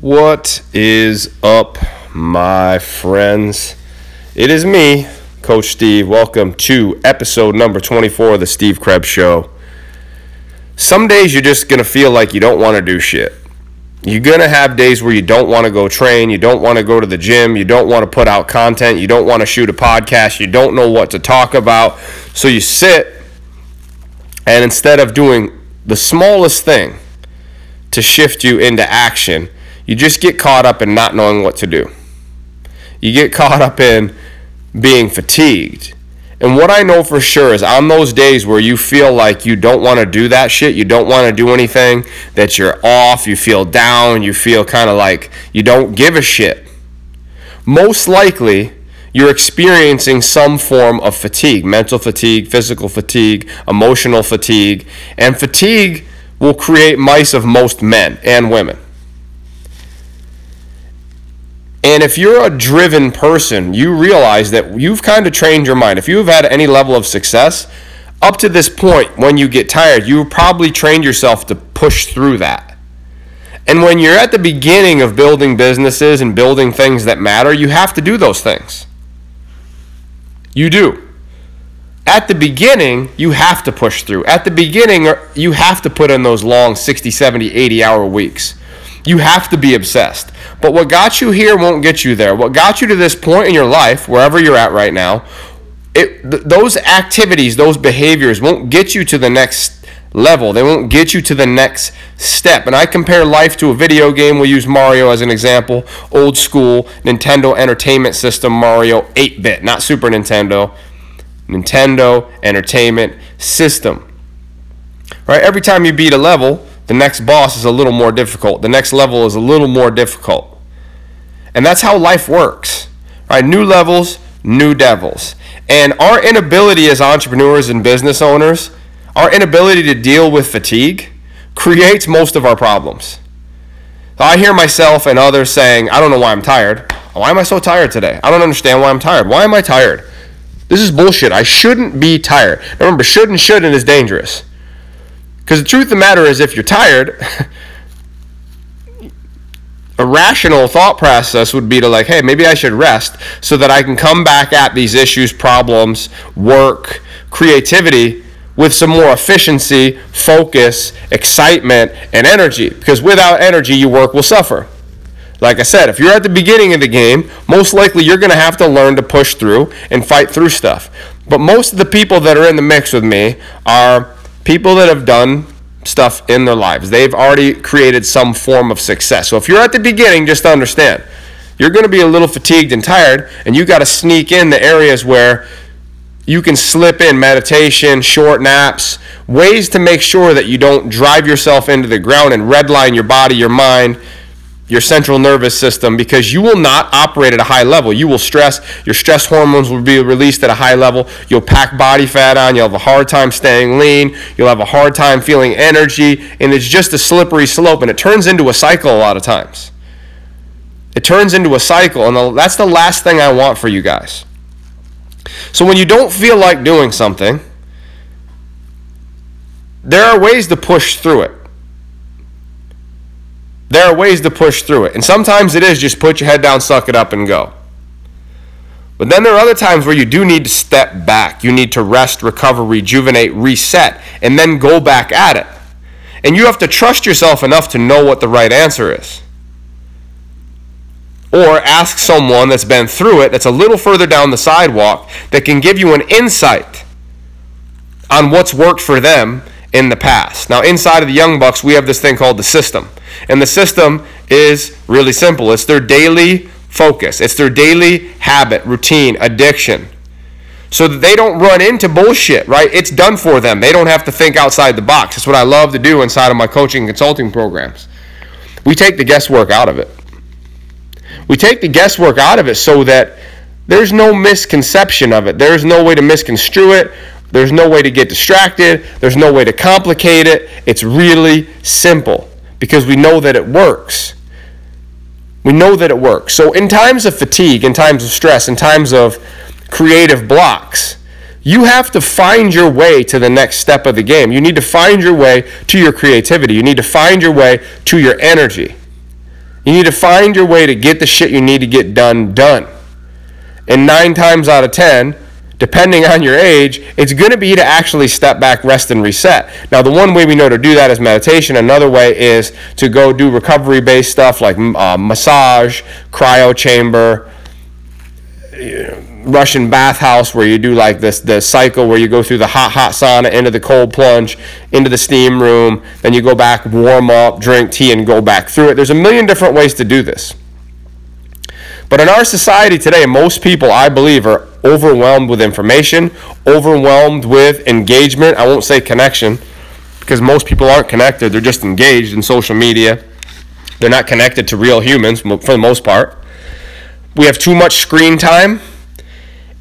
What is up, my friends? It is me, Coach Steve. Welcome to episode number 24 of the Steve Krebs Show. Some days you're just going to feel like you don't want to do shit. You're going to have days where you don't want to go train, you don't want to go to the gym, you don't want to put out content, you don't want to shoot a podcast, you don't know what to talk about. So you sit, and instead of doing the smallest thing to shift you into action, you just get caught up in not knowing what to do. You get caught up in being fatigued. And what I know for sure is on those days where you feel like you don't want to do that shit, you don't want to do anything, that you're off, you feel down, you feel kind of like you don't give a shit. Most likely, you're experiencing some form of fatigue mental fatigue, physical fatigue, emotional fatigue. And fatigue will create mice of most men and women. And if you're a driven person, you realize that you've kind of trained your mind. If you've had any level of success, up to this point, when you get tired, you probably trained yourself to push through that. And when you're at the beginning of building businesses and building things that matter, you have to do those things. You do. At the beginning, you have to push through. At the beginning, you have to put in those long 60, 70, 80 hour weeks. You have to be obsessed. But what got you here won't get you there. What got you to this point in your life, wherever you're at right now, it, th- those activities, those behaviors won't get you to the next level. They won't get you to the next step. And I compare life to a video game. We'll use Mario as an example. Old school Nintendo Entertainment System Mario 8 bit, not Super Nintendo. Nintendo Entertainment System. Right? Every time you beat a level, the next boss is a little more difficult. The next level is a little more difficult. And that's how life works. Right? New levels, new devils. And our inability as entrepreneurs and business owners, our inability to deal with fatigue creates most of our problems. So I hear myself and others saying, I don't know why I'm tired. Why am I so tired today? I don't understand why I'm tired. Why am I tired? This is bullshit. I shouldn't be tired. Remember, should and shouldn't is dangerous. Because the truth of the matter is, if you're tired, a rational thought process would be to like, hey, maybe I should rest so that I can come back at these issues, problems, work, creativity with some more efficiency, focus, excitement, and energy. Because without energy, your work will suffer. Like I said, if you're at the beginning of the game, most likely you're going to have to learn to push through and fight through stuff. But most of the people that are in the mix with me are people that have done stuff in their lives. They've already created some form of success. So if you're at the beginning, just understand you're going to be a little fatigued and tired, and you got to sneak in the areas where you can slip in meditation, short naps, ways to make sure that you don't drive yourself into the ground and redline your body, your mind, your central nervous system because you will not operate at a high level. You will stress, your stress hormones will be released at a high level. You'll pack body fat on, you'll have a hard time staying lean, you'll have a hard time feeling energy, and it's just a slippery slope and it turns into a cycle a lot of times. It turns into a cycle, and that's the last thing I want for you guys. So when you don't feel like doing something, there are ways to push through it. There are ways to push through it. And sometimes it is just put your head down, suck it up, and go. But then there are other times where you do need to step back. You need to rest, recover, rejuvenate, reset, and then go back at it. And you have to trust yourself enough to know what the right answer is. Or ask someone that's been through it, that's a little further down the sidewalk, that can give you an insight on what's worked for them in the past. Now, inside of the Young Bucks, we have this thing called the system. And the system is really simple it's their daily focus, it's their daily habit, routine, addiction. So that they don't run into bullshit, right? It's done for them. They don't have to think outside the box. That's what I love to do inside of my coaching and consulting programs. We take the guesswork out of it. We take the guesswork out of it so that there's no misconception of it. There's no way to misconstrue it. There's no way to get distracted. There's no way to complicate it. It's really simple because we know that it works. We know that it works. So, in times of fatigue, in times of stress, in times of creative blocks, you have to find your way to the next step of the game. You need to find your way to your creativity. You need to find your way to your energy. You need to find your way to get the shit you need to get done done. And nine times out of ten, depending on your age, it's going to be to actually step back, rest, and reset. Now, the one way we know to do that is meditation. Another way is to go do recovery based stuff like uh, massage, cryo chamber, Russian bathhouse where you do like this the cycle where you go through the hot hot sauna into the cold plunge into the steam room then you go back warm up drink tea and go back through it there's a million different ways to do this but in our society today most people I believe are overwhelmed with information overwhelmed with engagement I won't say connection because most people aren't connected they're just engaged in social media they're not connected to real humans for the most part we have too much screen time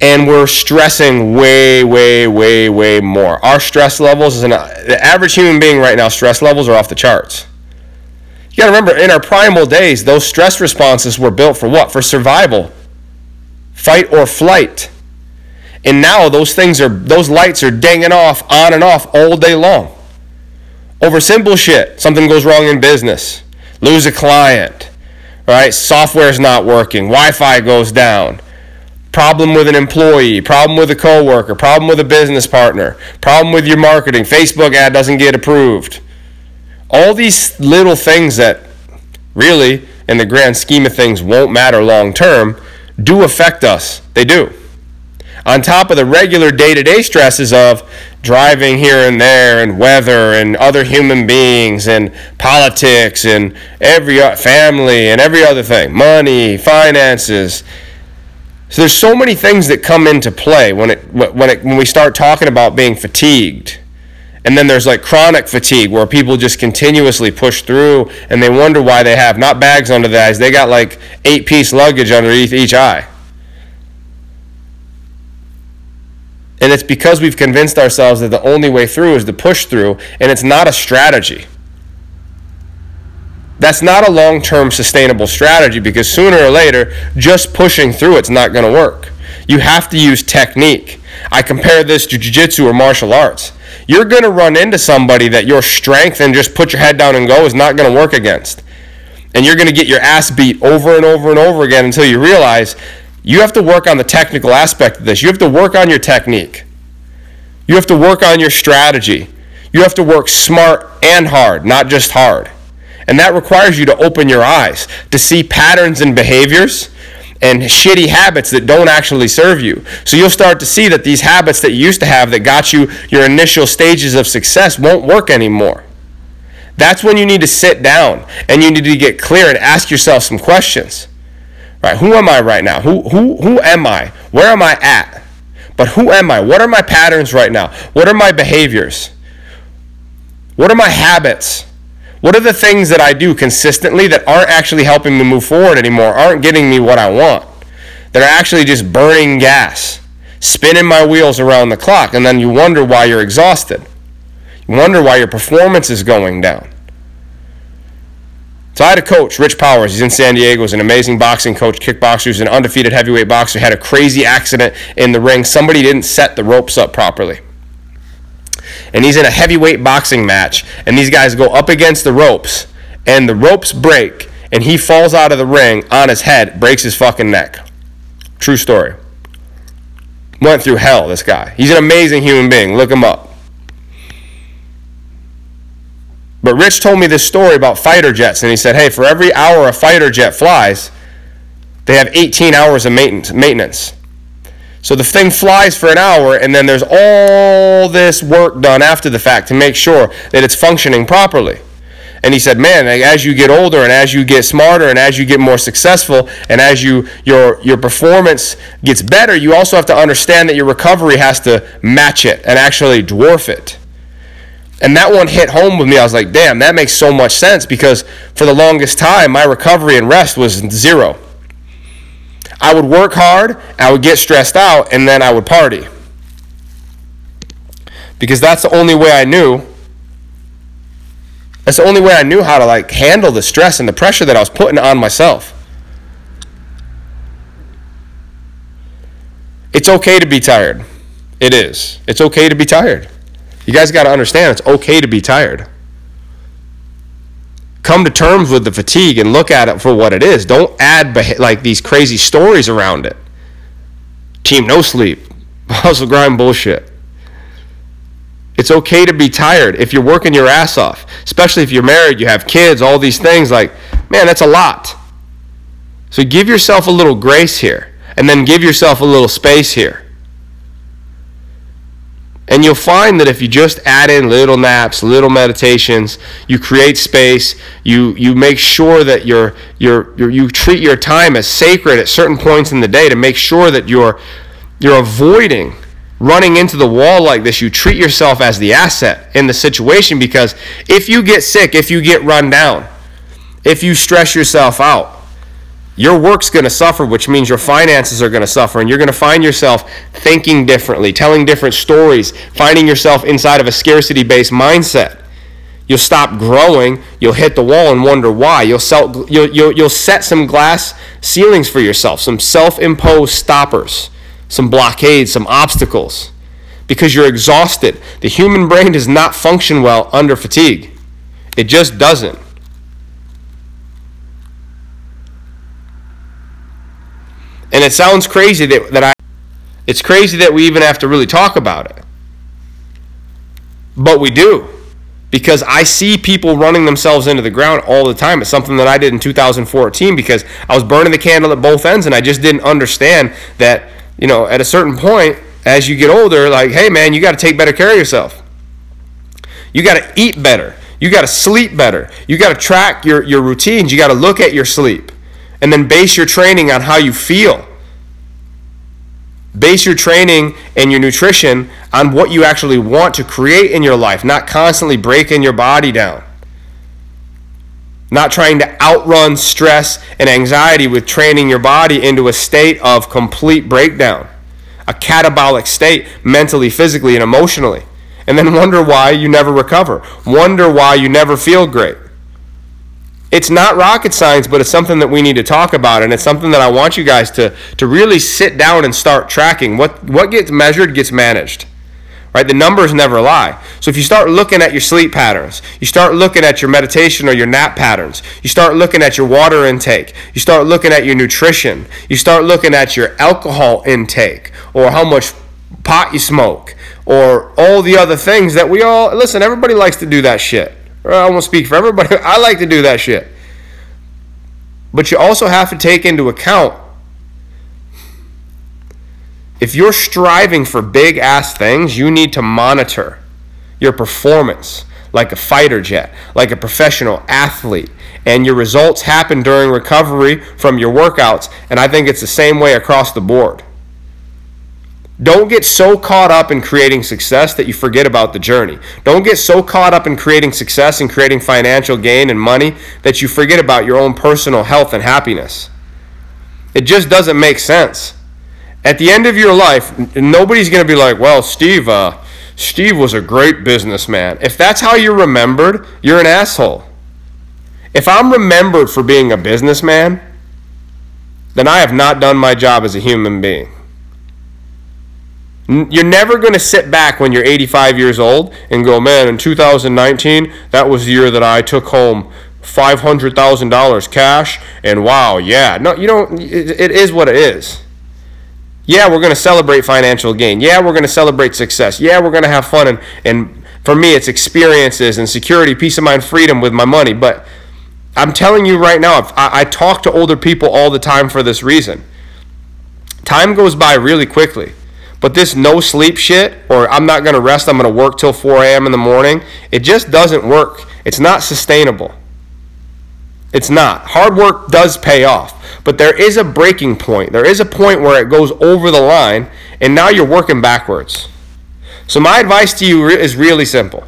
and we're stressing way, way, way, way more. Our stress levels, is an, the average human being right now, stress levels are off the charts. You got to remember, in our primal days, those stress responses were built for what? For survival, fight or flight. And now those things are, those lights are dinging off on and off all day long. Over simple shit. Something goes wrong in business, lose a client, right? Software's not working, Wi Fi goes down problem with an employee, problem with a coworker, problem with a business partner, problem with your marketing, Facebook ad doesn't get approved. All these little things that really, in the grand scheme of things, won't matter long term do affect us. They do. On top of the regular day to day stresses of driving here and there and weather and other human beings and politics and every uh, family and every other thing, money, finances so there's so many things that come into play when it when it when we start talking about being fatigued. And then there's like chronic fatigue where people just continuously push through and they wonder why they have not bags under the eyes, they got like eight piece luggage underneath each eye. And it's because we've convinced ourselves that the only way through is to push through, and it's not a strategy. That's not a long term sustainable strategy because sooner or later, just pushing through it's not going to work. You have to use technique. I compare this to jiu jitsu or martial arts. You're going to run into somebody that your strength and just put your head down and go is not going to work against. And you're going to get your ass beat over and over and over again until you realize you have to work on the technical aspect of this. You have to work on your technique. You have to work on your strategy. You have to work smart and hard, not just hard. And that requires you to open your eyes to see patterns and behaviors and shitty habits that don't actually serve you. So you'll start to see that these habits that you used to have that got you your initial stages of success won't work anymore. That's when you need to sit down and you need to get clear and ask yourself some questions. Right? Who am I right now? Who who who am I? Where am I at? But who am I? What are my patterns right now? What are my behaviors? What are my habits? What are the things that I do consistently that aren't actually helping me move forward anymore, aren't getting me what I want, that are actually just burning gas, spinning my wheels around the clock, and then you wonder why you're exhausted. You wonder why your performance is going down. So I had a coach, Rich Powers. He's in San Diego. He's an amazing boxing coach, kickboxer. He's an undefeated heavyweight boxer. Had a crazy accident in the ring. Somebody didn't set the ropes up properly and he's in a heavyweight boxing match, and these guys go up against the ropes, and the ropes break, and he falls out of the ring on his head, breaks his fucking neck. True story. Went through hell, this guy. He's an amazing human being. Look him up. But Rich told me this story about fighter jets, and he said, hey, for every hour a fighter jet flies, they have 18 hours of maintenance. So the thing flies for an hour, and then there's all this work done after the fact to make sure that it's functioning properly. And he said, "Man, as you get older and as you get smarter and as you get more successful and as you your your performance gets better, you also have to understand that your recovery has to match it and actually dwarf it." And that one hit home with me. I was like, "Damn, that makes so much sense because for the longest time my recovery and rest was zero. I would work hard, I would get stressed out, and then I would party. Because that's the only way I knew. That's the only way I knew how to like handle the stress and the pressure that I was putting on myself. It's okay to be tired. It is. It's okay to be tired. You guys got to understand it's okay to be tired. Come to terms with the fatigue and look at it for what it is. Don't add like these crazy stories around it. Team no sleep, hustle grind bullshit. It's okay to be tired if you're working your ass off, especially if you're married, you have kids, all these things. Like, man, that's a lot. So give yourself a little grace here, and then give yourself a little space here. And you'll find that if you just add in little naps, little meditations, you create space, you, you make sure that you're, you're, you treat your time as sacred at certain points in the day to make sure that you're, you're avoiding running into the wall like this. You treat yourself as the asset in the situation because if you get sick, if you get run down, if you stress yourself out, your work's going to suffer, which means your finances are going to suffer, and you're going to find yourself thinking differently, telling different stories, finding yourself inside of a scarcity based mindset. You'll stop growing, you'll hit the wall and wonder why. You'll, sell, you'll, you'll, you'll set some glass ceilings for yourself, some self imposed stoppers, some blockades, some obstacles, because you're exhausted. The human brain does not function well under fatigue, it just doesn't. And it sounds crazy that, that I it's crazy that we even have to really talk about it. But we do. Because I see people running themselves into the ground all the time. It's something that I did in 2014 because I was burning the candle at both ends and I just didn't understand that, you know, at a certain point, as you get older, like, hey man, you got to take better care of yourself. You got to eat better. You got to sleep better. You got to track your, your routines. You got to look at your sleep and then base your training on how you feel. Base your training and your nutrition on what you actually want to create in your life, not constantly breaking your body down. Not trying to outrun stress and anxiety with training your body into a state of complete breakdown, a catabolic state mentally, physically, and emotionally. And then wonder why you never recover. Wonder why you never feel great it's not rocket science, but it's something that we need to talk about, and it's something that I want you guys to to really sit down and start tracking. What what gets measured gets managed. Right? The numbers never lie. So if you start looking at your sleep patterns, you start looking at your meditation or your nap patterns, you start looking at your water intake, you start looking at your nutrition, you start looking at your alcohol intake or how much pot you smoke or all the other things that we all listen, everybody likes to do that shit. I won't speak for everybody. I like to do that shit. But you also have to take into account if you're striving for big ass things, you need to monitor your performance like a fighter jet, like a professional athlete. And your results happen during recovery from your workouts. And I think it's the same way across the board. Don't get so caught up in creating success that you forget about the journey. Don't get so caught up in creating success and creating financial gain and money that you forget about your own personal health and happiness. It just doesn't make sense. At the end of your life, nobody's going to be like, well, Steve, uh, Steve was a great businessman. If that's how you're remembered, you're an asshole. If I'm remembered for being a businessman, then I have not done my job as a human being. You're never going to sit back when you're 85 years old and go, man, in 2019, that was the year that I took home $500,000 cash, and wow, yeah. No, you don't, it, is what it is. Yeah, we're going to celebrate financial gain. Yeah, we're going to celebrate success. Yeah, we're going to have fun. And, and for me, it's experiences and security, peace of mind, freedom with my money. But I'm telling you right now, I, I talk to older people all the time for this reason. Time goes by really quickly. But this no sleep shit, or I'm not going to rest, I'm going to work till 4 a.m. in the morning, it just doesn't work. It's not sustainable. It's not. Hard work does pay off, but there is a breaking point. There is a point where it goes over the line, and now you're working backwards. So, my advice to you is really simple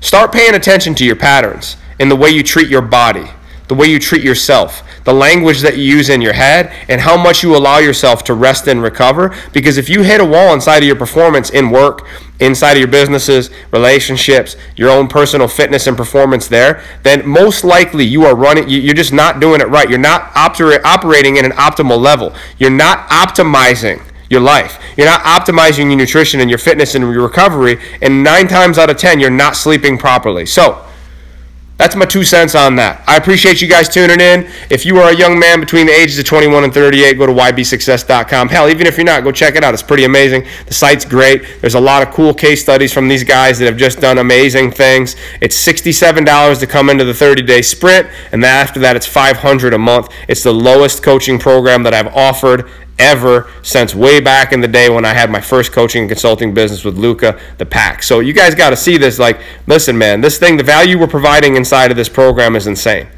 start paying attention to your patterns in the way you treat your body, the way you treat yourself, the language that you use in your head, and how much you allow yourself to rest and recover. Because if you hit a wall inside of your performance in work, inside of your businesses, relationships, your own personal fitness and performance there, then most likely you are running, you're just not doing it right. You're not operating in an optimal level. You're not optimizing your life. You're not optimizing your nutrition and your fitness and your recovery, and nine times out of ten, you're not sleeping properly. So, That's my two cents on that. I appreciate you guys tuning in. If you are a young man between the ages of 21 and 38, go to ybsuccess.com. Hell, even if you're not, go check it out. It's pretty amazing. The site's great. There's a lot of cool case studies from these guys that have just done amazing things. It's $67 to come into the 30-day sprint, and after that, it's $500 a month. It's the lowest coaching program that I've offered ever since way back in the day when I had my first coaching and consulting business with Luca the Pack. So you guys got to see this. Like, listen, man, this thing, the value we're providing inside of this program is insane.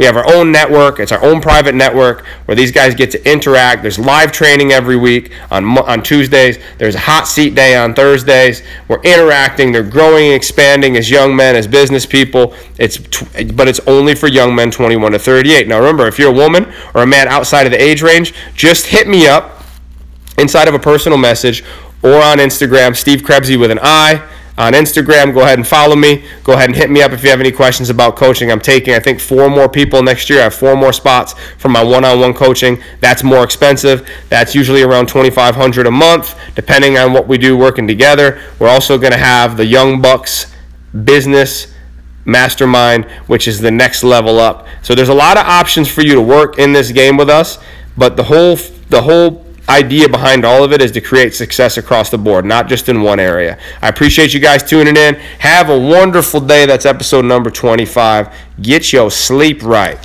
We have our own network. It's our own private network where these guys get to interact. There's live training every week on on Tuesdays. There's a hot seat day on Thursdays. We're interacting. They're growing and expanding as young men, as business people. It's but it's only for young men 21 to 38. Now remember, if you're a woman or a man outside of the age range, just hit me up inside of a personal message or on Instagram, Steve Krebsy with an I on Instagram. Go ahead and follow me. Go ahead and hit me up if you have any questions about coaching. I'm taking, I think, four more people next year. I have four more spots for my one-on-one coaching. That's more expensive. That's usually around 2,500 a month, depending on what we do working together. We're also going to have the Young Bucks business mastermind, which is the next level up. So there's a lot of options for you to work in this game with us, but the whole the whole idea behind all of it is to create success across the board, not just in one area. I appreciate you guys tuning in. Have a wonderful day. That's episode number 25. Get your sleep right.